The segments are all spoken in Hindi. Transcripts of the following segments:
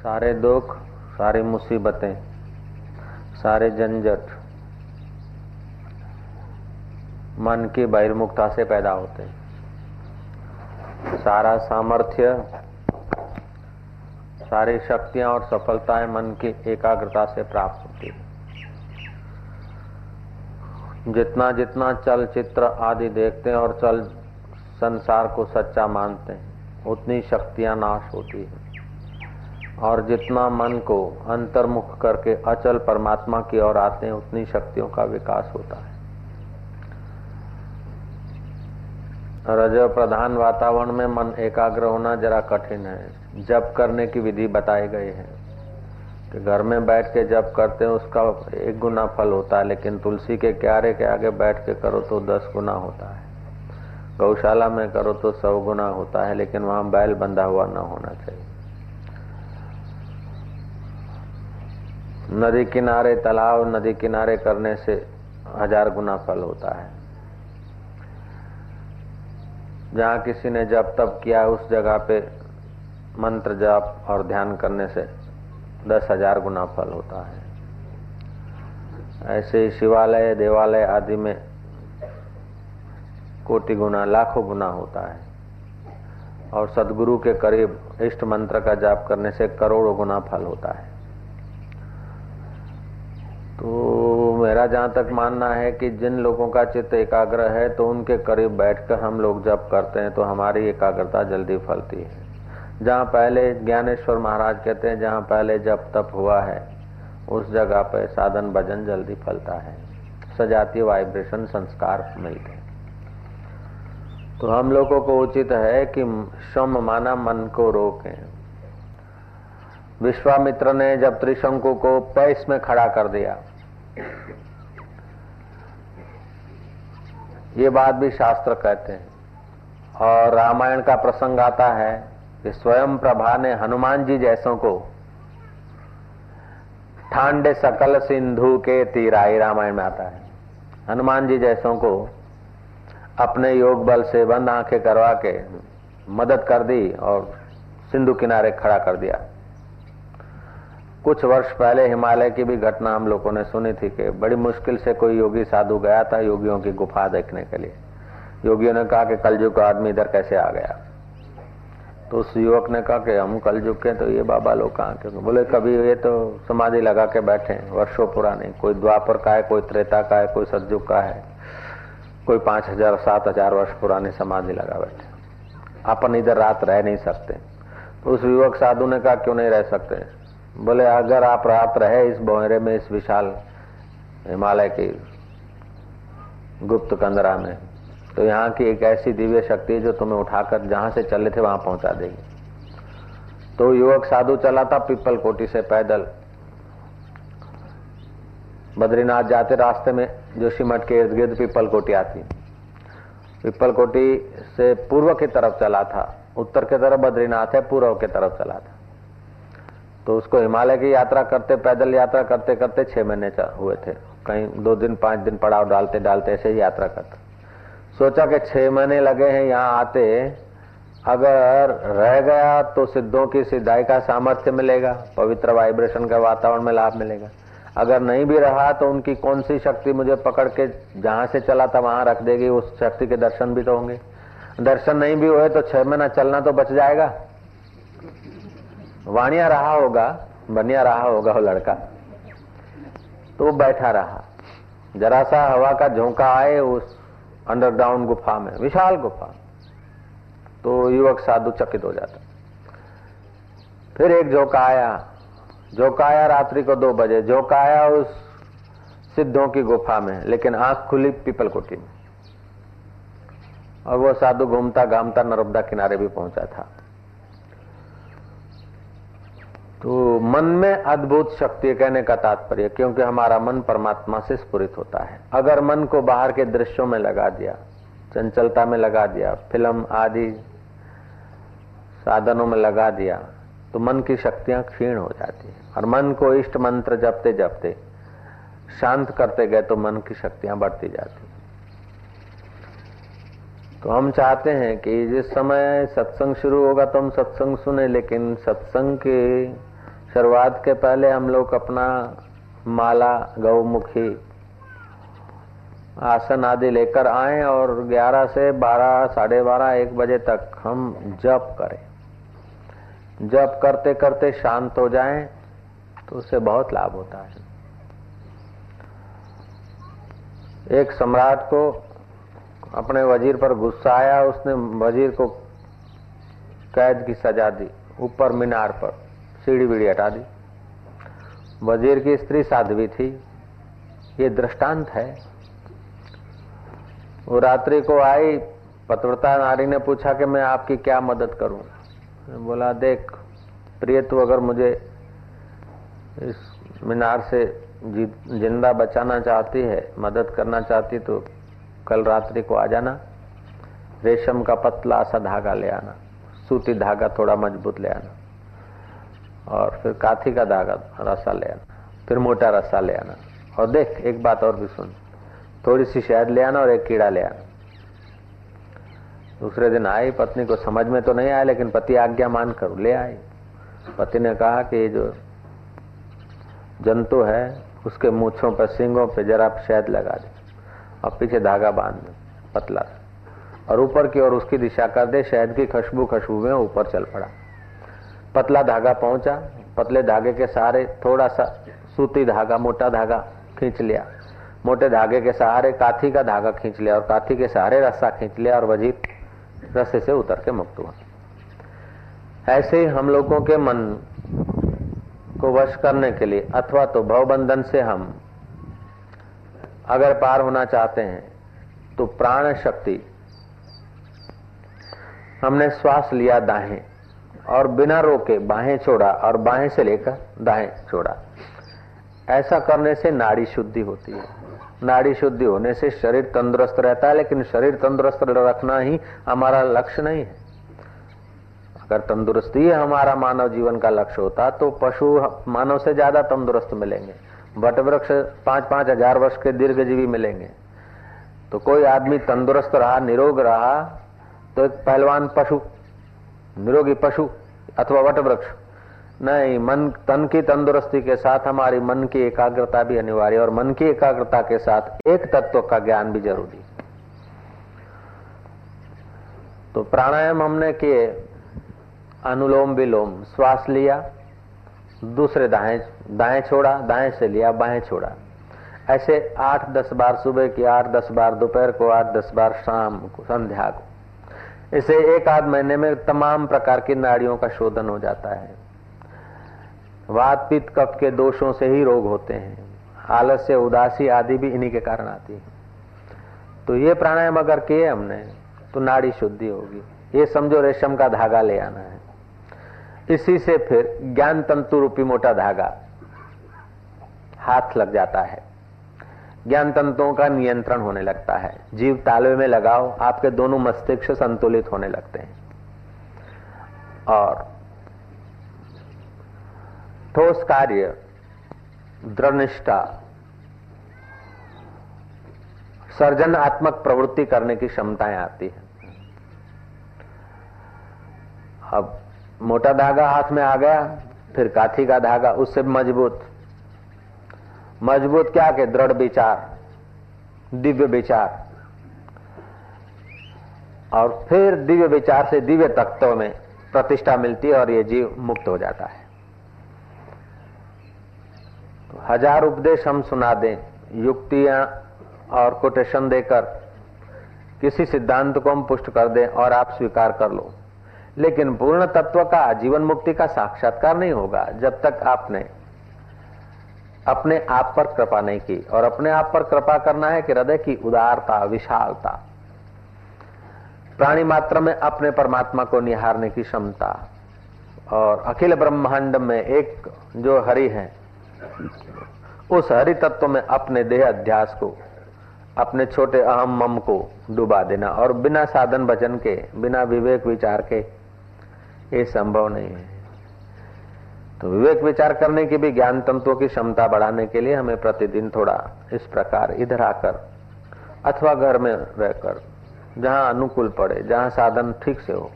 सारे दुख, सारी मुसीबतें, सारे झंझट मन की बहिर्मुखता से पैदा होते हैं। सारा सामर्थ्य, सारी शक्तियाँ और सफलताएँ मन की एकाग्रता से प्राप्त होती है। जितना जितना चलचित्र आदि देखते हैं और चल संसार को सच्चा मानते हैं, उतनी शक्तियाँ नाश होती है। और जितना मन को अंतर्मुख करके अचल परमात्मा की ओर आते हैं, उतनी शक्तियों का विकास होता है। रज प्रधान वातावरण में मन एकाग्र होना जरा कठिन है। जप करने की विधि बताई गई है कि घर में बैठ के जप करते हैं, उसका एक गुना फल होता है, लेकिन तुलसी के क्यारे के आगे बैठ के करो तो दस गुना होता है। गौशाला में करो तो सौ गुना होता है, लेकिन वहाँ बैल बंधा हुआ न होना चाहिए। नदी किनारे तालाब नदी किनारे करने से हज़ार गुना फल होता है। जहाँ किसी ने जब तब किया, उस जगह पे मंत्र जाप और ध्यान करने से दस हज़ार गुना फल होता है। ऐसे ही शिवालय, देवालय आदि में कोटि गुना, लाखों गुना होता है। और सदगुरु के करीब इष्ट मंत्र का जाप करने से करोड़ों गुना फल होता है। तो मेरा जहाँ तक मानना है कि जिन लोगों का चित्त एकाग्र है तो उनके करीब बैठकर हम लोग जब करते हैं तो हमारी एकाग्रता जल्दी फलती है। जहाँ पहले ज्ञानेश्वर महाराज कहते हैं, जहाँ पहले जब तप हुआ है, उस जगह पर साधन भजन जल्दी फलता है। सजातीय वाइब्रेशन संस्कार मिलते हैं। तो हम लोगों को उचित है कि श्रम माना मन को रोकें। विश्वामित्र ने जब त्रिशंकु को पैस में खड़ा कर दिया। ये बात भी शास्त्र कहते हैं। और रामायण का प्रसंग आता है कि स्वयं प्रभा ने हनुमान जी जैसों को ठांडे सकल सिंधु के तीराई रामायण में आता है। हनुमान जी जैसों को अपने योग बल से बंद आँखें करवा के मदद कर दी और सिंधु किनारे खड़ा कर दिया। कुछ वर्ष पहले हिमालय की भी घटना हम लोगों ने सुनी थी कि बड़ी मुश्किल से कोई योगी साधु गया था योगियों की गुफा देखने के लिए। योगियों ने कहा कि कलयुग का आदमी इधर कैसे आ गया? तो उस युवक ने कहा कि हम कल के तो ये बाबा लोग कहाँ के बोले, कभी ये तो समाधि लगा के बैठे वर्षों पुराने। कोई द्वापर का है, कोई त्रेता का है, कोई सतयुग का है, कोई पाँच हज़ार, सात हज़ार वर्ष पुरानी समाधि लगा बैठे अपन इधर रात रह नहीं सकते। तो उस युवक साधु ने कहा, क्यों नहीं रह सकते? बोले, अगर आप रात रहे इस बोहरे में, इस विशाल हिमालय की गुप्त कंदरा में तो यहाँ की एक ऐसी दिव्य शक्ति जो तुम्हें उठाकर जहाँ से चले थे वहाँ पहुँचा देगी। तो युवक साधु चला था पिपल कोटी से पैदल। बद्रीनाथ जाते रास्ते में जोशी मठ के इर्द गिर्द पिपल कोटी आती। पिपल कोटी से पूर्व की तरफ़ चला था, उत्तर की तरफ़ बद्रीनाथ है, पूर्व की तरफ़ चला था। तो उसको हिमालय की यात्रा करते, पैदल यात्रा करते करते छह महीने हुए थे। कहीं दो दिन, पाँच दिन पड़ाव डालते डालते ऐसे ही यात्रा करते। सोचा कि छह महीने लगे हैं, यहाँ आते। अगर रह गया तो सिद्धों की, सिद्धाई का सामर्थ्य मिलेगा, पवित्र वाइब्रेशन का वातावरण में लाभ मिलेगा। अगर नहीं भी रहा तो उनकी कौन सी शक्ति मुझे पकड़ के जहाँ से चला था वहाँ रख देगी, उस शक्ति के दर्शन भी तो होंगे। दर्शन नहीं भी हुए तो छह महीना चलना तो बच जाएगा। वाणिया रहा होगा, बनिया रहा होगा वो लड़का। तो बैठा रहा। जरा सा हवा का झोंका आए उस अंडरग्राउंड गुफा में, विशाल गुफा। तो युवक साधु चकित हो जाता। फिर एक झोंका आया। झोंका आया रात्रि को दो बजे। झोंका आया उस सिद्धों की गुफा में, लेकिन आँख खुली पीपल कोटी में। और वो साधु घूमता घामता नर्मदा किनारे भी पहुँचा था। तो मन में अद्भुत शक्ति कहने का तात्पर्य, क्योंकि हमारा मन परमात्मा से स्पुरित होता है। अगर मन को बाहर के दृश्यों में लगा दिया, चंचलता में लगा दिया, फ़िल्म आदि साधनों में लगा दिया तो मन की शक्तियाँ क्षीण हो जाती है। और मन को इष्ट मंत्र जपते जपते, शांत करते गए तो मन की शक्तियाँ बढ़ती जाती तो हम चाहते हैं कि जिस समय सत्संग शुरू होगा तो हम सत्संग सुने, लेकिन सत्संग के शुरुआत के पहले हम लोग अपना माला, गौमुखी, आसन आदि लेकर आए और 11 से 12 साढ़े बारह, एक बजे तक हम जप करें। जप करते करते शांत हो जाएँ तो उससे बहुत लाभ होता है। एक सम्राट को अपने वज़ीर पर गुस्सा आया, उसने वज़ीर को कैद की सजा दी, ऊपर मीनार पर। सीढ़ी बीड़ी हटा दी। वज़ीर की स्त्री साध्वी थी। ये दृष्टांत है। वो रात्रि को आई, पतव्रता नारी ने पूछा कि मैं आपकी क्या मदद करूँ? बोला, देख, प्रिय, तू अगर मुझे इस मीनार से ज़िंदा बचाना चाहती है, मदद करना चाहती तो कल रात्रि को आ जाना। रेशम का पतला सा धागा ले आना। सूती धागा थोड़ा मज़बूत ले आना। और फिर काथी का धागा रसा ले आना, फिर मोटा रसा ले आना। और देख, एक बात और भी सुन। थोड़ी सी शहद ले आना और एक कीड़ा ले आना। दूसरे दिन आई, पत्नी को समझ में तो नहीं आया, लेकिन पति आज्ञा मान कर ले आई। पति ने कहा कि ये जो जंतु है, उसके मूछों पर, सिंगों पर जरा शहद लगा दे। और पीछे धागा बाँध दे, पतला। और ऊपर की ओर उसकी दिशा कर दे, शहद की खुशबू खुशबू में ऊपर चल पड़ा। पतला धागा पहुँचा, पतले धागे के सहारे थोड़ा सा सूती धागा, मोटा धागा खींच लिया। मोटे धागे के सहारे काथी का धागा खींच लिया और काथी के सहारे रस्सा खींच लिया और वज़ीर रस्से से उतर के मुक्त हुआ। ऐसे ही हम लोगों के मन को वश करने के लिए अथवा तो भवबंधन से हम अगर पार होना चाहते हैं तो प्राण शक्ति हमने श्वास लिया दाहें। और बिना रोके बाहें छोड़ा और बाहें से लेकर दाएँ छोड़ा। ऐसा करने से नाड़ी शुद्धि होती है। नाड़ी शुद्धि होने से शरीर तंदुरुस्त रहता है, लेकिन शरीर तंदुरुस्त रखना ही हमारा लक्ष्य नहीं है। अगर तंदुरुस्ती हमारा मानव जीवन का लक्ष्य होता तो पशु मानव से ज़्यादा तंदुरुस्त मिलेंगे। वट वृक्ष पाँच पाँच हज़ार वर्ष के दीर्घ जीवी मिलेंगे। तो कोई आदमी तंदुरुस्त रहा, निरोग रहा तो एक पहलवान पशु, निरोगी पशु अथवा वट वृक्ष नहीं, मन, तन की तंदुरुस्ती के साथ हमारी मन की एकाग्रता भी अनिवार्य और मन की एकाग्रता के साथ एक तत्व का ज्ञान भी ज़रूरी तो प्राणायाम हमने किए, अनुलोम विलोम, श्वास लिया, दूसरे दाएँ दाएँ छोड़ा, दाएँ से लिया, बाएँ छोड़ा। ऐसे आठ दस बार सुबह की, आठ दस बार दोपहर को, आठ दस बार शाम को, संध्या को। इसे एक आध महीने में तमाम प्रकार की नाड़ियों का शोधन हो जाता है। वात पित्त कफ के दोषों से ही रोग होते हैं। आलस्य, उदासी आदि भी इन्हीं के कारण आती है। तो ये प्राणायाम अगर किए हमने तो नाड़ी शुद्धि होगी। ये समझो रेशम का धागा ले आना है। इसी से फिर ज्ञान तंतु रूपी मोटा धागा हाथ लग जाता है। ज्ञान तंतुओं का नियंत्रण होने लगता है। जीव तालवे में लगाओ, आपके दोनों मस्तिष्क संतुलित होने लगते हैं। और ठोस कार्य, दृढ़निष्ठा, सर्जनात्मक प्रवृत्ति करने की क्षमताएँ आती है। अब मोटा धागा हाथ में आ गया, फिर काथी का धागा, उससे मज़बूत। मज़बूत क्या के? दृढ़ विचार, दिव्य विचार। और फिर दिव्य विचार से दिव्य तत्व में प्रतिष्ठा मिलती है और ये जीव मुक्त हो जाता है। तो हज़ार उपदेश हम सुना दें, युक्तियाँ और कोटेशन देकर, किसी सिद्धांत को हम पुष्ट कर दें और आप स्वीकार कर लो। लेकिन पूर्ण तत्व का जीवन मुक्ति का साक्षात्कार नहीं होगा जब तक आपने अपने आप पर कृपा नहीं की और अपने आप पर कृपा करना है कि हृदय की उदारता, विशालता, प्राणी मात्र में अपने परमात्मा को निहारने की क्षमता और अखिल ब्रह्मांड में एक जो हरि है, उस हरि तत्व में अपने देह अध्यास को, अपने छोटे अहम मम को डुबा देना और बिना साधन भजन के, बिना विवेक विचार के, ये संभव नहीं है। तो विवेक विचार करने की भी ज्ञान तंत्रों की क्षमता बढ़ाने के लिए हमें प्रतिदिन थोड़ा इस प्रकार इधर आकर अथवा घर में रहकर, जहाँ अनुकूल पड़े, जहाँ साधन ठीक से हो,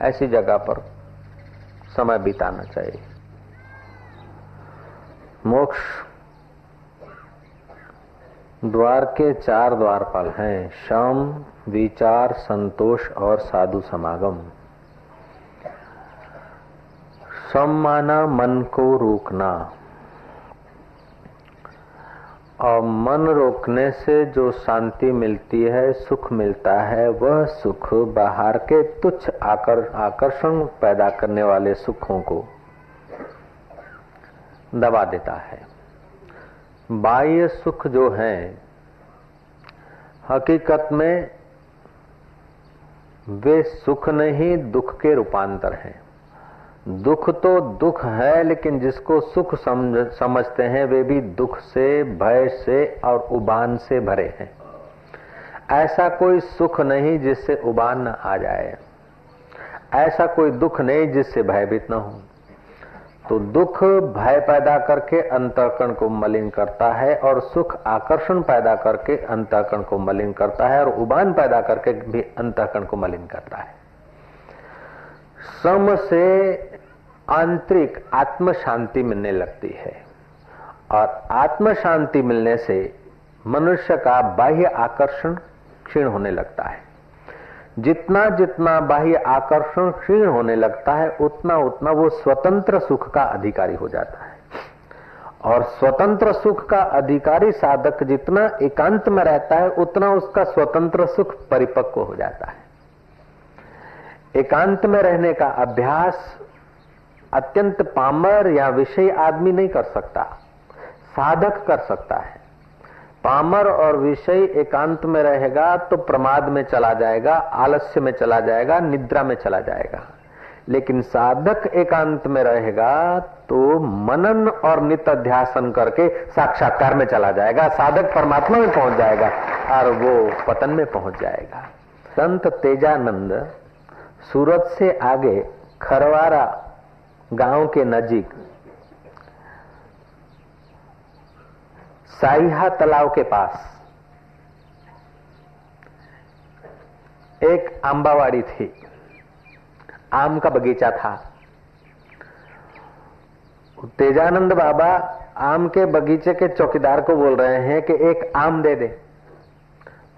ऐसी जगह पर समय बिताना चाहिए। मोक्ष द्वार के चार द्वारपाल हैं, शम, विचार, संतोष और साधु समागम। सम माना मन को रोकना। और मन रोकने से जो शांति मिलती है सुख मिलता है वह सुख बाहर के तुच्छ आकर, आकर्षण पैदा करने वाले सुखों को दबा देता है। बाह्य सुख जो है हकीकत में वे सुख नहीं दुख के रूपांतर हैं। दुख तो दुख है लेकिन जिसको सुख समझ, समझते हैं वे भी दुख से भय से और उबान से भरे हैं। ऐसा कोई सुख नहीं जिससे उबान न आ जाए। ऐसा कोई दुख नहीं जिससे भयभीत न हो। तो दुख भय पैदा करके अंतरकण को मलिन करता है और सुख आकर्षण पैदा करके अंतरकण को मलिन करता है और उबान पैदा करके भी अंतरकण को मलिन करता है। सम से आंतरिक आत्म शांति मिलने लगती है। और आत्म शांति मिलने से मनुष्य का बाह्य आकर्षण क्षीण होने लगता है। जितना जितना बाह्य आकर्षण क्षीण होने लगता है, उतना उतना वो स्वतंत्र सुख का अधिकारी हो जाता है। और स्वतंत्र सुख का अधिकारी साधक जितना एकांत में रहता है, उतना उसका स्वतंत्र सुख परिपक्व हो जाता है। एकांत में रहने का अभ्यास अत्यंत पामर या विषय आदमी नहीं कर सकता, साधक कर सकता है। पामर और विषय एकांत में रहेगा तो प्रमाद में चला जाएगा, आलस्य में चला जाएगा, निद्रा में चला जाएगा। लेकिन साधक एकांत में रहेगा तो मनन और नित्य ध्यासन करके साक्षात्कार में चला जाएगा, साधक परमात्मा में पहुँच जाएगा और वो पतन में पहुँच जाएगा। संत तेजानंद सूरत से आगे खरवारा गाँव के नजीक साइहा तालाब के पास एक आंबावाड़ी थी। आम का बगीचा था। तेजानंद बाबा आम के बगीचे के चौकीदार को बोल रहे हैं कि एक आम दे दे।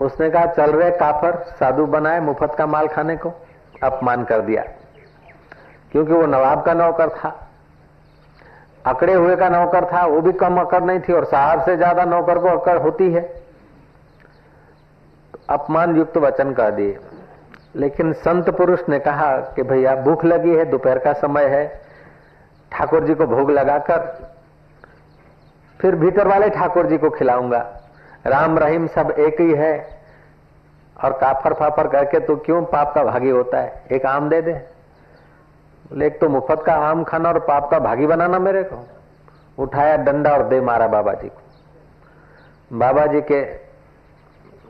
उसने कहा, चल रहे काफर, साधु बनाए मुफत का माल खाने को। अपमान कर दिया। क्योंकि वो नवाब का नौकर था। अकड़े हुए का नौकर था, वो भी कम अकड़ नहीं थी और साहब से ज़्यादा नौकर को अकड़ होती है। तो अपमान युक्त वचन कह दिए। लेकिन संत पुरुष ने कहा कि भैया, भूख लगी है, दोपहर का समय है। ठाकुर जी को भोग लगाकर फिर भीतर वाले ठाकुर जी को खिलाऊँगा। राम रहीम सब एक ही है। और काफर फाफर करके तो क्यों पाप का भागी होता है? एक आम दे दे। एक तो मुफ़्त का आम खाना और पाप का भागी बनाना मेरे को। उठाया डंडा और दे मारा बाबा जी को। बाबा जी के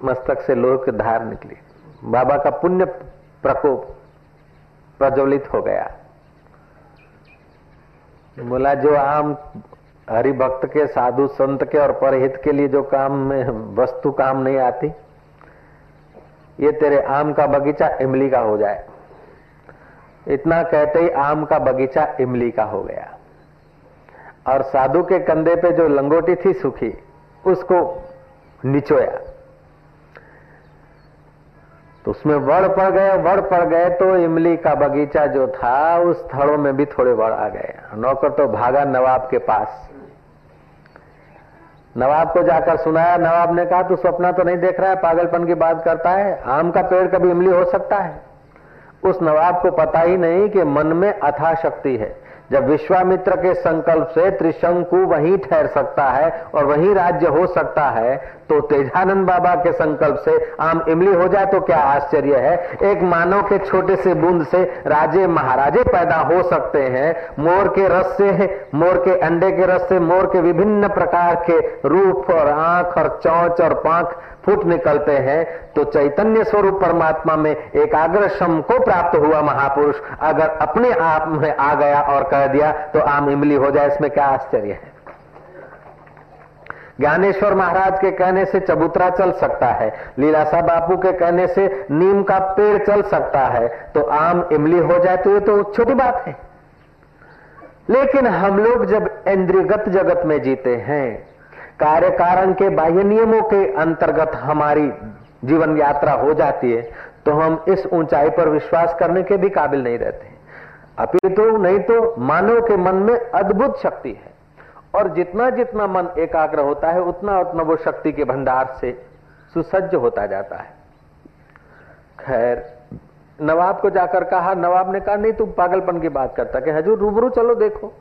मस्तक से लोह की धार निकली। बाबा का पुण्य प्रकोप प्रज्वलित हो गया। बोला, जो आम हरि भक्त के, साधु संत के और परहित के लिए जो काम में, वस्तु काम नहीं आती, ये तेरे आम का बगीचा इमली का हो जाए। इतना कहते ही आम का बगीचा इमली का हो गया। और साधु के कंधे पे जो लंगोटी थी सूखी, उसको निचोया। तो उसमें वड़ पड़ गए, वड़ पड़ गए तो इमली का बगीचा जो था, उस थड़ों में भी थोड़े वड़ आ गए। नौकर तो भागा नवाब के पास। नवाब को जाकर सुनाया, नवाब ने कहा, तू सपना तो नहीं देख रहा है, पागलपन की बात करता है। आम का पेड़ कभी इमली हो सकता है? उस नवाब को पता ही नहीं कि मन में अथा शक्ति है। जब विश्वामित्र के संकल्प से त्रिशंकु वहीं ठहर सकता है और वहीं राज्य हो सकता है तो तेजानंद बाबा के संकल्प से आम इमली हो जाए तो क्या आश्चर्य है? एक मानव के छोटे से बूंद से राजे महाराजे पैदा हो सकते हैं। मोर के रस से, मोर के अंडे के रस से, मोर के विभिन्न प्रकार के रूप और आँख और चौच और पांख फूट निकलते हैं तो चैतन्य स्वरूप परमात्मा में एकाग्र श्रम को प्राप्त हुआ महापुरुष। अगर अपने आप में आ गया और कह दिया तो आम इमली हो जाए, इसमें क्या आश्चर्य है? ज्ञानेश्वर महाराज के कहने से चबूतरा चल सकता है लीलासा बापू के कहने से नीम का पेड़ चल सकता है तो आम इमली हो जाए तो ये तो छोटी बात है। लेकिन हम लोग जब इंद्रियगत जगत में जीते हैं कार्य कारण के बाह्य नियमों के अंतर्गत हमारी जीवन यात्रा हो जाती है तो हम इस ऊंचाई पर विश्वास करने के भी काबिल नहीं रहते अपितु तो नहीं तो मानव के मन में अद्भुत शक्ति है। और जितना जितना मन एकाग्र होता है, उतना उतना वो शक्ति के भंडार से सुसज्ज होता जाता है। खैर, नवाब को जाकर कहा, नवाब ने कहा, नहीं तुम पागलपन की बात करता कि हजूर रूबरू चलो देखो।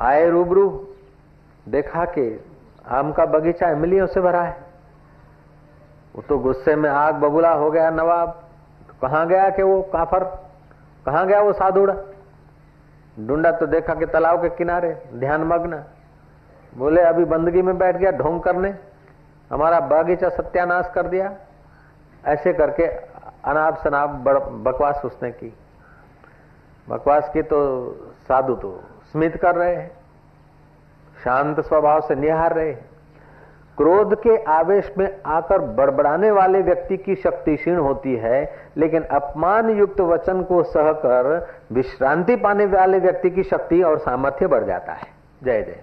आए रूबरू देखा कि आम का बगीचा इमलियों से भरा है। वो तो गुस्से में आग बबूला हो गया नवाब। कहा गया कि वो काफर? कहा गया वो साधुड़ा? ढूंढा तो देखा कि तालाब के किनारे, ध्यान मग्न। बोले, अभी बंदगी में बैठ गया ढोंग करने। हमारा बागीचा सत्यानाश कर दिया। ऐसे करके अनाप शनाप बकवास उसने की। बकवास की तो साधु तो स्मित कर रहे हैं। शांत स्वभाव से निहार रहे क्रोध के आवेश में आकर बड़बड़ाने वाले व्यक्ति की शक्ति क्षीण होती है, लेकिन अपमान युक्त वचन को सहकर विश्रांति पाने वाले व्यक्ति की शक्ति और सामर्थ्य बढ़ जाता है। जय जय।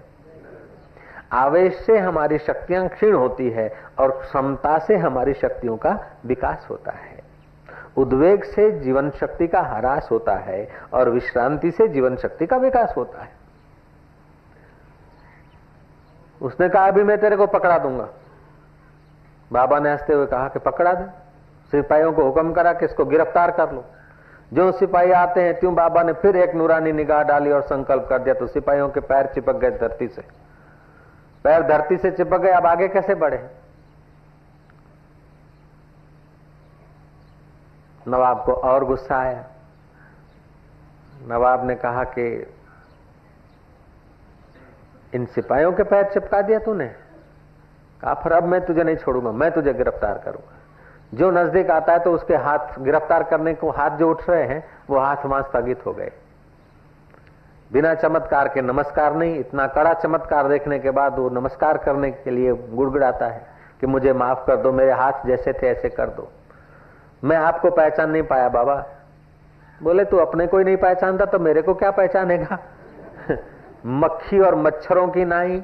आवेश से हमारी शक्तियाँ क्षीण होती है और क्षमता से हमारी शक्तियों का विकास होता है। उद्वेग से जीवन शक्ति का ह्रास होता है और विश्रांति से जीवन शक्ति का विकास होता है। उसने कहा, अभी मैं तेरे को पकड़ा दूँगा. बाबा ने हँसते हुए कहा कि पकड़ा दे। सिपाहियों को हुक्म करा कि इसको गिरफ़्तार कर लो। जो सिपाही आते हैं, त्यों बाबा ने फिर एक नूरानी निगाह डाली और संकल्प कर दिया तो सिपाहियों के पैर चिपक गए धरती से। पैर धरती से चिपक गए, अब आगे कैसे बढ़े? नवाब को और गुस्सा आया। नवाब ने कहा कि इन सिपाहियों के पैर चिपका दिया तूने? कहा, फिर अब मैं तुझे नहीं छोड़ूँगा, मैं तुझे गिरफ़्तार करूँगा। जो नज़दीक आता है तो उसके हाथ, गिरफ़्तार करने को हाथ जो उठ रहे हैं, वो हाथ वहाँ स्थगित हो गए। बिना चमत्कार के नमस्कार नहीं, इतना कड़ा चमत्कार देखने के बाद वो नमस्कार करने के लिए गुड़गुड़ाता है कि मुझे माफ़ कर दो, मेरे हाथ जैसे थे ऐसे कर दो। मैं आपको पहचान नहीं पाया, बाबा। बोले, तू अपने को ही नहीं पहचानता तो मेरे को क्या पहचानेगा? मक्खी और मच्छरों की नाई,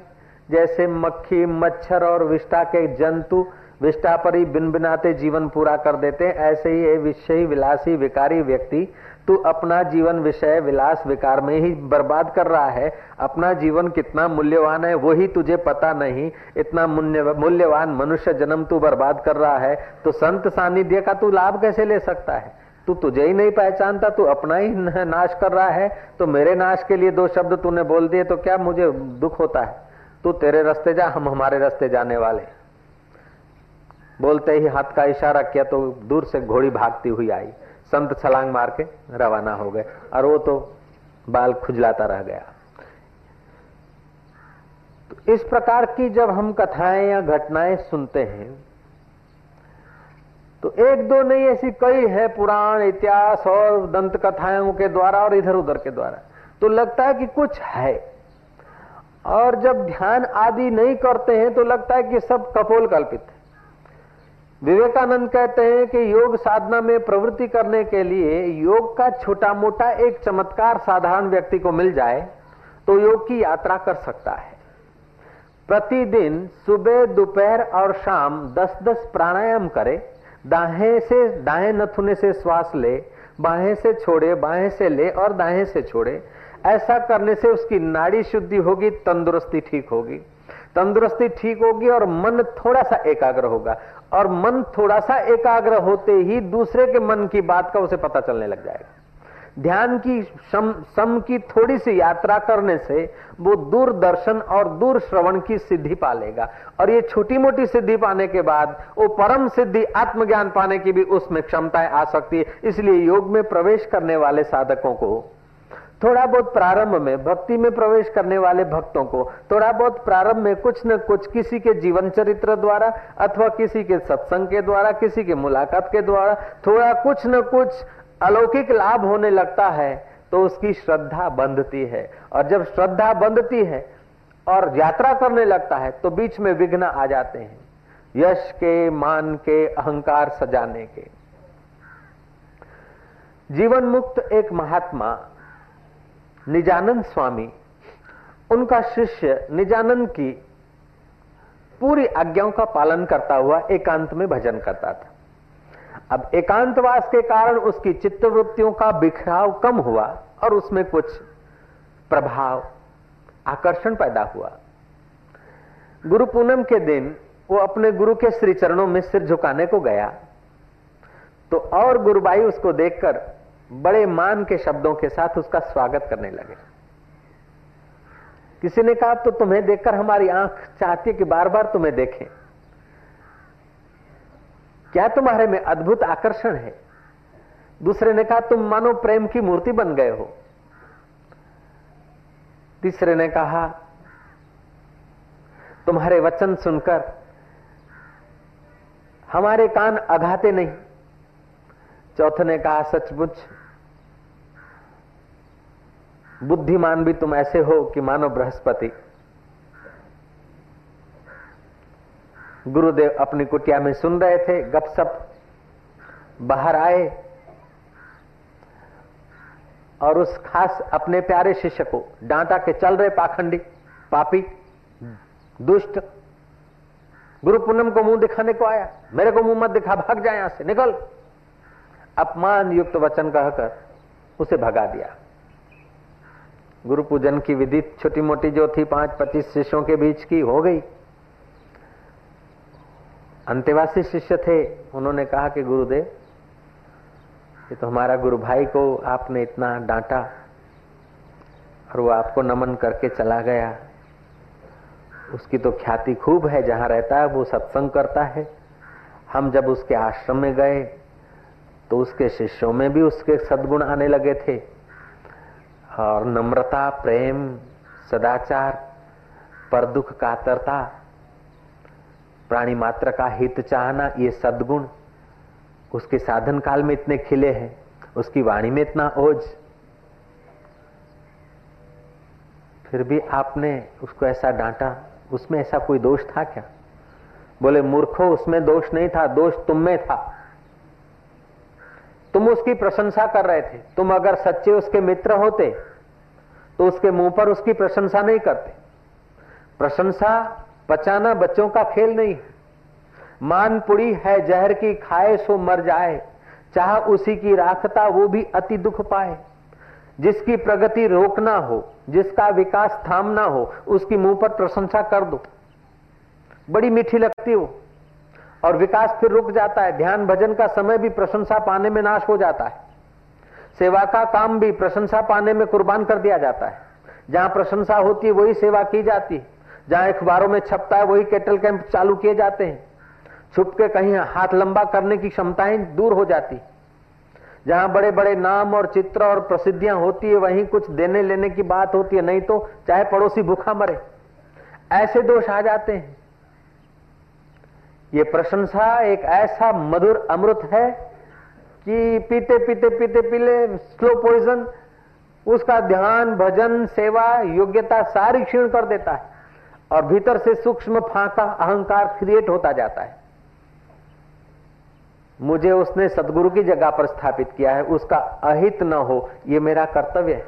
जैसे मक्खी, मच्छर और विष्टा के जंतु विष्टा पर ही बिन बिनाते जीवन पूरा कर देते ऐसे ही ये विषयी विलासी, विकारी व्यक्ति, तू अपना जीवन विषय, विलास, विकार में ही बर्बाद कर रहा है। अपना जीवन कितना मूल्यवान है, वही तुझे पता नहीं। इतना मूल्यवान मनुष्य जन्म तू बर्बाद कर रहा है। तो संत सानिध्य का तू लाभ कैसे ले सकता है? तू तुझे ही नहीं पहचानता, तू अपना ही नाश कर रहा है। तो मेरे नाश के लिए दो शब्द तूने बोल दिए तो क्या मुझे दुख होता है? तू तेरे रास्ते जा, हम हमारे रास्ते जाने वाले। बोलते ही हाथ का इशारा किया तो दूर से घोड़ी भागती हुई आई। संत छलांग मार के रवाना हो गए, और वो तो बाल खुजलाता रह गया। तो इस प्रकार की जब हम कथाएँ या घटनाएँ सुनते हैं तो एक दो नहीं, ऐसी कई है पुराण, इतिहास और दंत कथाओं के द्वारा और इधर उधर के द्वारा। तो लगता है कि कुछ है। और जब ध्यान आदि नहीं करते हैं तो लगता है कि सब कपोल कल्पित है। विवेकानंद कहते हैं कि योग साधना में प्रवृत्ति करने के लिए योग का छोटा मोटा एक चमत्कार साधारण व्यक्ति को मिल जाए तो योग की यात्रा कर सकता है। प्रतिदिन सुबह, दोपहर और शाम 10-10 प्राणायाम करे दाहें से दाएँ नथुने से श्वास ले, बाहें से छोड़े, बाहें से ले और दाहें से छोड़े। ऐसा करने से उसकी नाड़ी शुद्धि होगी, तंदुरुस्ती ठीक होगी। तंदुरुस्ती ठीक होगी और मन थोड़ा सा एकाग्र होगा। और मन थोड़ा सा एकाग्र होते ही दूसरे के मन की बात का उसे पता चलने लग जाएगा। ध्यान की सम, सम की थोड़ी सी यात्रा करने से वो दूरदर्शन और दूर श्रवण की सिद्धि पा लेगा। और ये छोटी मोटी सिद्धि पाने के बाद वो परम सिद्धि आत्मज्ञान पाने की भी उसमें क्षमताएँ आ सकती है। इसलिए योग में प्रवेश करने वाले साधकों को थोड़ा बहुत प्रारंभ में भक्ति में प्रवेश करने वाले भक्तों को थोड़ा बहुत प्रारंभ में कुछ न कुछ किसी के जीवन चरित्र द्वारा अथवा किसी के सत्संग के द्वारा किसी के मुलाकात के द्वारा थोड़ा कुछ न कुछ अलौकिक लाभ होने लगता है तो उसकी श्रद्धा बंधती है। और जब श्रद्धा बंधती है और यात्रा करने लगता है तो बीच में विघ्न आ जाते हैं। यश के, मान के, अहंकार सजाने के। जीवन मुक्त एक महात्मा, निजानंद स्वामी, उनका शिष्य निजानंद की पूरी आज्ञाओं का पालन करता हुआ एकांत में भजन करता था। अब एकांतवास के कारण उसकी चित्तवृत्तियों का बिखराव कम हुआ और उसमें कुछ प्रभाव, आकर्षण पैदा हुआ। गुरु पूनम के दिन वो अपने गुरु के श्री चरणों में सिर झुकाने को गया। तो और गुरुबाई उसको देखकर बड़े मान के शब्दों के साथ उसका स्वागत करने लगे। किसी ने कहा तो तुम्हें देखकर हमारी आँख चाहती है कि बार बार तुम्हें देखें। क्या तुम्हारे में अद्भुत आकर्षण है? दूसरे ने कहा, तुम मानो प्रेम की मूर्ति बन गए हो। तीसरे ने कहा, तुम्हारे वचन सुनकर हमारे कान अघाते नहीं। चौथे ने कहा, सचमुच, बुद्धिमान भी तुम ऐसे हो कि मानो बृहस्पति। गुरुदेव अपनी कुटिया में सुन रहे थे गपसप बाहर आए और उस खास अपने प्यारे शिष्य को, डांटा के चल रहे पाखंडी, पापी, दुष्ट। गुरु पूनम को मुँह दिखाने को आया, मेरे को मुँह मत दिखा, भाग जाए यहाँ से, निकल। अपमान युक्त वचन कहकर उसे भगा दिया। गुरु पूजन की विधि छोटी मोटी जो थी, पाँच पच्चीस शिष्यों के बीच की हो गई। अंत्यवासी शिष्य थे, उन्होंने कहा कि गुरुदेव, ये तो हमारा गुरु भाई को आपने इतना डांटा और वो आपको नमन करके चला गया। उसकी तो ख्याति खूब है, जहाँ रहता है वो सत्संग करता है। हम जब उसके आश्रम में गए तो उसके शिष्यों में भी उसके सद्गुण आने लगे थे। और नम्रता, प्रेम, सदाचार, पर दुख, कातरता प्राणी मात्र का हित चाहना, ये सद्गुण। उसके साधन काल में इतने खिले हैं, उसकी वाणी में इतना ओझ। फिर भी आपने उसको ऐसा डांटा, उसमें ऐसा कोई दोष था क्या? बोले, मूर्खो, उसमें दोष नहीं था, दोष तुम में था। तुम उसकी प्रशंसा कर रहे थे। तुम अगर सच्चे उसके मित्र होते तो उसके मुँह पर उसकी प्रशंसा नहीं करते। प्रशंसा पचाना बच्चों का खेल नहीं। मान पुड़ी है जहर की, खाए सो मर जाए। चाह उसी की राखता, वो भी अति दुख पाए। जिसकी प्रगति रोकना हो, जिसका विकास थामना हो, उसकी मुँह पर प्रशंसा कर दो। बड़ी मीठी लगती हो, और विकास फिर रुक जाता है। ध्यान भजन का समय भी प्रशंसा पाने में नाश हो जाता है। सेवा का काम भी प्रशंसा पाने में कुर्बान कर दिया जाता है। जहाँ प्रशंसा होती है, वही सेवा की जाती है। जहाँ अखबारों में छपता है, वही कैटल कैंप चालू किए जाते हैं। छुप के कहीं हाथ लंबा करने की क्षमताएँ दूर हो जाती। जहाँ बड़े बड़े नाम और चित्र और प्रसिद्धियाँ होती है, वहीं कुछ देने लेने की बात होती है, नहीं तो चाहे पड़ोसी भूखा मरे। ऐसे दोष आ जाते हैं। ये प्रशंसा एक ऐसा मधुर अमृत है कि पीते पीते पीते, पीले स्लो पॉइजन उसका ध्यान, भजन, सेवा, योग्यता सारी क्षीण कर देता है। और भीतर से सूक्ष्म फांका अहंकार क्रिएट होता जाता है। मुझे उसने सदगुरु की जगह पर स्थापित किया है, उसका अहित न हो, ये मेरा कर्तव्य है।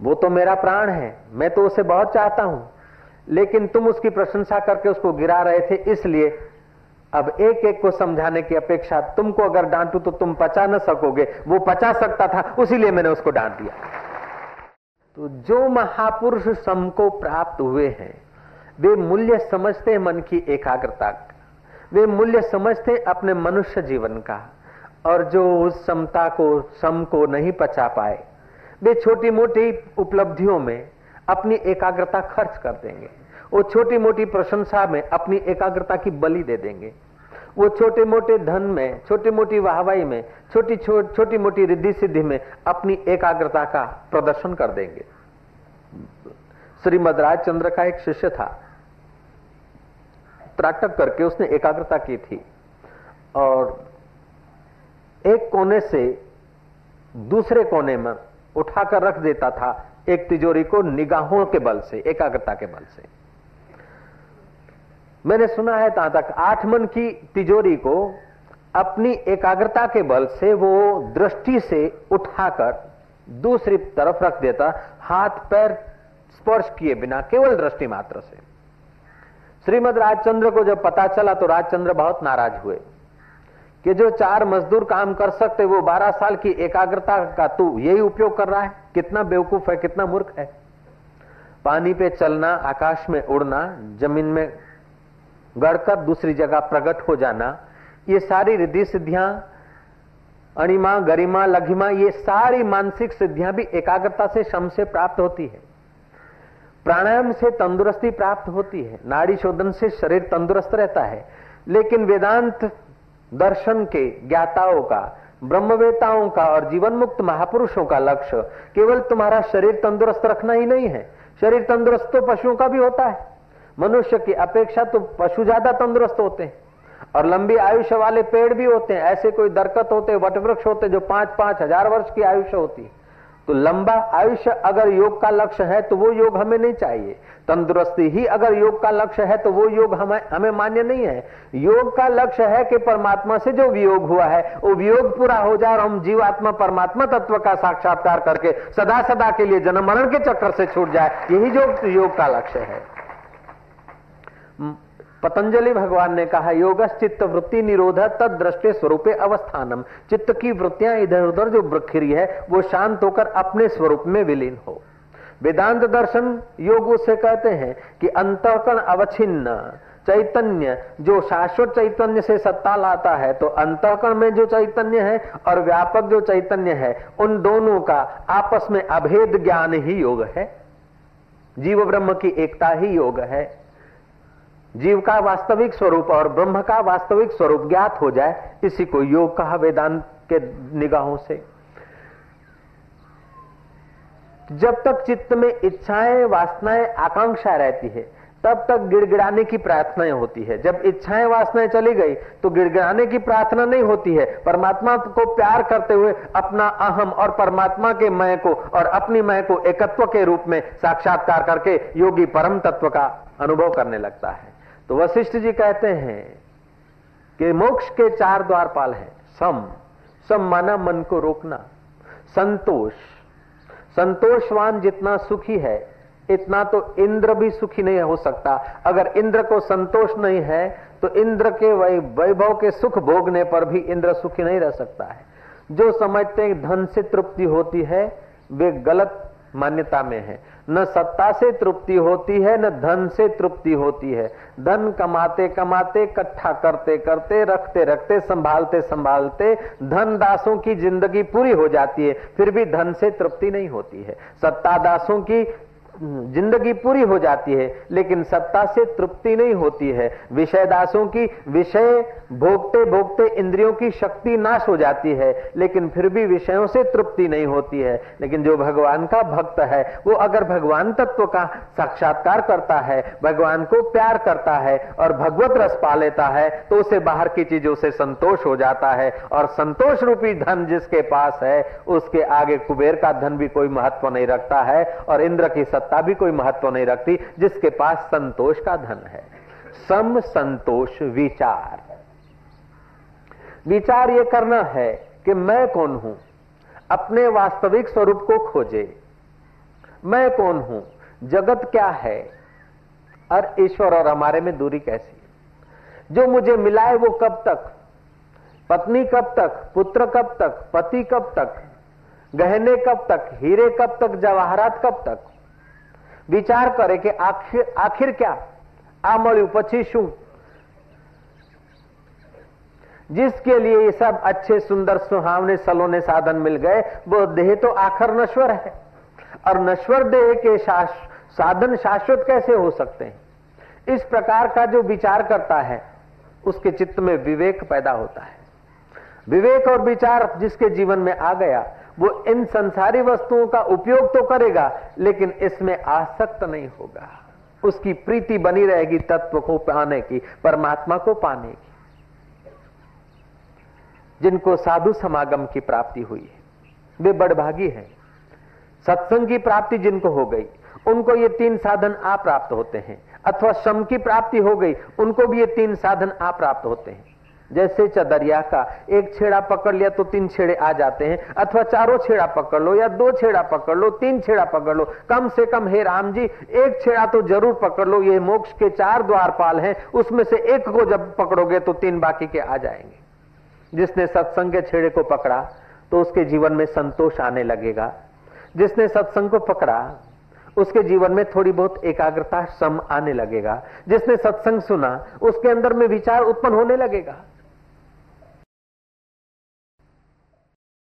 वो तो मेरा प्राण है, मैं तो उसे बहुत चाहता हूँ, लेकिन तुम उसकी प्रशंसा करके उसको गिरा रहे थे, इसलिए अब एक एक को समझाने की अपेक्षा तुमको अगर डांटू तो तुम पचा न सकोगे, वो पचा सकता था, उसीलिए मैंने उसको डांट दिया। तो जो महापुरुष सम को प्राप्त हुए हैं वे मूल्य समझते मन की एकाग्रता वे मूल्य समझते अपने मनुष्य जीवन का। और जो उस समता को, सम को नहीं पचा पाए, वे छोटी मोटी उपलब्धियों में अपनी एकाग्रता खर्च कर देंगे। वो छोटी मोटी प्रशंसा में अपनी एकाग्रता की बलि दे देंगे। वो छोटे मोटे धन में छोटी मोटी वाहवाई में, छोटी छोटी मोटी रिद्धि सिद्धि में अपनी एकाग्रता का प्रदर्शन कर देंगे। श्रीमद राजचंद्र का एक शिष्य था। त्राटक करके उसने एकाग्रता की थी और एक कोने से दूसरे कोने में उठाकर रख देता था एक तिजोरी को निगाहों के बल से, एकाग्रता के बल से। मैंने सुना है तहां तक आठ मन की तिजोरी को अपनी एकाग्रता के बल से वो दृष्टि से उठाकर दूसरी तरफ़ रख देता, हाथ, पैर स्पर्श किए बिना, केवल दृष्टि मात्र से। श्रीमद राजचंद्र को जब पता चला तो राजचंद्र बहुत नाराज़ हुए कि जो चार मजदूर काम कर सकते, वो बारह साल की एकाग्रता का तू यही उपयोग कर रहा है? कितना बेवकूफ़ है, कितना मूर्ख है। पानी पे चलना, आकाश में उड़ना, ज़मीन में गड़कर दूसरी जगह प्रकट हो जाना, ये सारी रिद्धि सिद्धियाँ, अणिमा, गरिमा, लघिमा, ये सारी मानसिक सिद्धियाँ भी एकाग्रता से श्रम से प्राप्त होती है। प्राणायाम से तंदुरुस्ती प्राप्त होती है। नाड़ी शोधन से शरीर तंदुरुस्त रहता है। लेकिन वेदांत दर्शन के ज्ञाताओं का, ब्रह्मवेताओं का और जीवन मुक्त महापुरुषों का लक्ष्य केवल तुम्हारा शरीर तंदुरुस्त रखना ही नहीं है। शरीर तंदुरुस्त तो पशुओं का भी होता है। मनुष्य की अपेक्षा तो पशु ज़्यादा तंदुरुस्त होते हैं और लंबी आयुष्य वाले पेड़ भी होते हैं। ऐसे कोई दरकत होते, वटवृक्ष होते जो पाँच पाँच हज़ार वर्ष की आयुष्य होती है। तो लंबा आयुष्य अगर योग का लक्ष्य है तो वो योग हमें नहीं चाहिए। तंदुरुस्ती ही अगर योग का लक्ष्य है तो वो योग हमें हमें मान्य नहीं है। योग का लक्ष्य है कि परमात्मा से जो वियोग हुआ है, वो वियोग पूरा हो जाए और हम जीवात्मा परमात्मा तत्व का साक्षात्कार करके सदा सदा के लिए जन्म मरण के चक्कर से छूट जाए। यही जो योग का लक्ष्य है। पतंजलि भगवान ने कहा योग चित्त वृत्ति निरोध तद दृष्टि स्वरूपे अवस्थानम। चित्त की वृत्तियाँ इधर उधर जो ब्रखिरी है, वो शांत होकर अपने स्वरूप में विलीन हो। वेदांत दर्शन योग उसे कहते हैं कि अंतकण अवच्छिन्न, चैतन्य, जो शाश्वत चैतन्य से सत्ता लाता है तो अंतकण में जो चैतन्य है और व्यापक जो चैतन्य है, उन दोनों का आपस में अभेद ज्ञान ही योग है। जीव ब्रह्म की एकता ही योग है। जीव का वास्तविक स्वरूप और ब्रह्म का वास्तविक स्वरूप ज्ञात हो जाए, इसी को योग कहा वेदांत के निगाहों से। जब तक चित्त में इच्छाएँ, वासनाएँ, आकांक्षा रहती है, तब तक गिड़गिड़ाने की प्रार्थनाएँ होती है। जब इच्छाएँ, वासनाएँ चली गई तो गिड़गिड़ाने की प्रार्थना नहीं होती है। परमात्मा को प्यार करते हुए अपना अहम और परमात्मा के मय को और अपनी मय को एकत्व के रूप में साक्षात्कार करके योगी परम तत्व का अनुभव करने लगता है। तो वशिष्ठ जी कहते हैं कि मोक्ष के चार द्वारपाल हैं। सम सम माना मन को रोकना। संतोष, संतोषवान जितना सुखी है, इतना तो इंद्र भी सुखी नहीं हो सकता। अगर इंद्र को संतोष नहीं है तो इंद्र के वैभव के सुख भोगने पर भी इंद्र सुखी नहीं रह सकता है। जो समझते हैं धन से तृप्ति होती है, वे गलत मान्यता में है। न सत्ता से तृप्ति होती है, न धन से तृप्ति होती है। धन कमाते कमाते, इकट्ठा करते करते, रखते रखते, संभालते संभालते, धन दासों की ज़िंदगी पूरी हो जाती है, फिर भी धन से तृप्ति नहीं होती है। सत्ता दासों की ज़िंदगी पूरी हो जाती है, लेकिन सत्ता से तृप्ति नहीं होती है। विषय दासों की विषय भोगते भोगते इंद्रियों की शक्ति नाश हो जाती है, लेकिन फिर भी विषयों से तृप्ति नहीं होती है। लेकिन जो भगवान का भक्त है, वो अगर भगवान तत्व का साक्षात्कार करता है, भगवान को प्यार करता है और भगवत रस पा लेता है तो उसे बाहर की चीज़ों से संतोष हो जाता है। और संतोष रूपी धन जिसके पास है, उसके आगे कुबेर का धन भी कोई महत्व नहीं रखता है, और इंद्र की सत्ता सत्ता भी कोई महत्व नहीं रखती, जिसके पास संतोष का धन है। सम संतोष विचार। विचार ये करना है कि मैं कौन हूँ? अपने वास्तविक स्वरूप को खोजे। मैं कौन हूँ? जगत क्या है? और ईश्वर और हमारे में दूरी कैसी? जो मुझे मिला है वो कब तक? पत्नी कब तक? पुत्र कब तक? पति कब तक? गहने कब तक? हीरे कब तक? जवाहरात कब तक? વિચાર કરે કે આખિર આખિર क्या आ મળ્યું પછી શું जिसके लिए ये सब अच्छे सुंदर सुहावने सलोने साधन मिल गए वो देह तो आखिर नश्वर है और नश्वर देह के शाश, साधन शाश्वत कैसे हो सकते हैं इस प्रकार का जो विचार करता है उसके चित्त में विवेक पैदा होता है विवेक और विचार जिसके जीवन में आ गया वो इन संसारी वस्तुओं का उपयोग तो करेगा, लेकिन इसमें आसक्त नहीं होगा। उसकी प्रीति बनी रहेगी तत्व को पाने की, परमात्मा को पाने की, जिनको साधु समागम की प्राप्ति हुई है। वे बड़भागी हैं। सत्संग की प्राप्ति जिनको हो गई, उनको ये तीन साधन अप्राप्त होते हैं। अथवा श्रम की प्राप्ति हो गई, उनको भी ये तीन साधन अप्राप्त होते हैं। जैसे चदरिया का, एक छेड़ा पकड़ लिया तो तीन छेड़े आ जाते हैं, अथवा चारों छेड़ा पकड़ लो या दो छेड़ा पकड़ लो, तीन छेड़ा पकड़ लो, कम से कम, हे राम जी, एक छेड़ा तो ज़रूर पकड़ लो, ये मोक्ष के चार द्वारपाल हैं, उसमें से एक को जब पकड़ोगे तो तीन बाकी के आ जाएँगे। जिसने सत्संग के छेड़े को पकड़ा तो उसके जीवन में संतोष आने लगेगा। जिसने सत्संग को पकड़ा, उसके जीवन में थोड़ी बहुत एकाग्रता सम आने लगेगा। जिसने सत्संग सुना, उसके अंदर में विचार उत्पन्न होने लगेगा।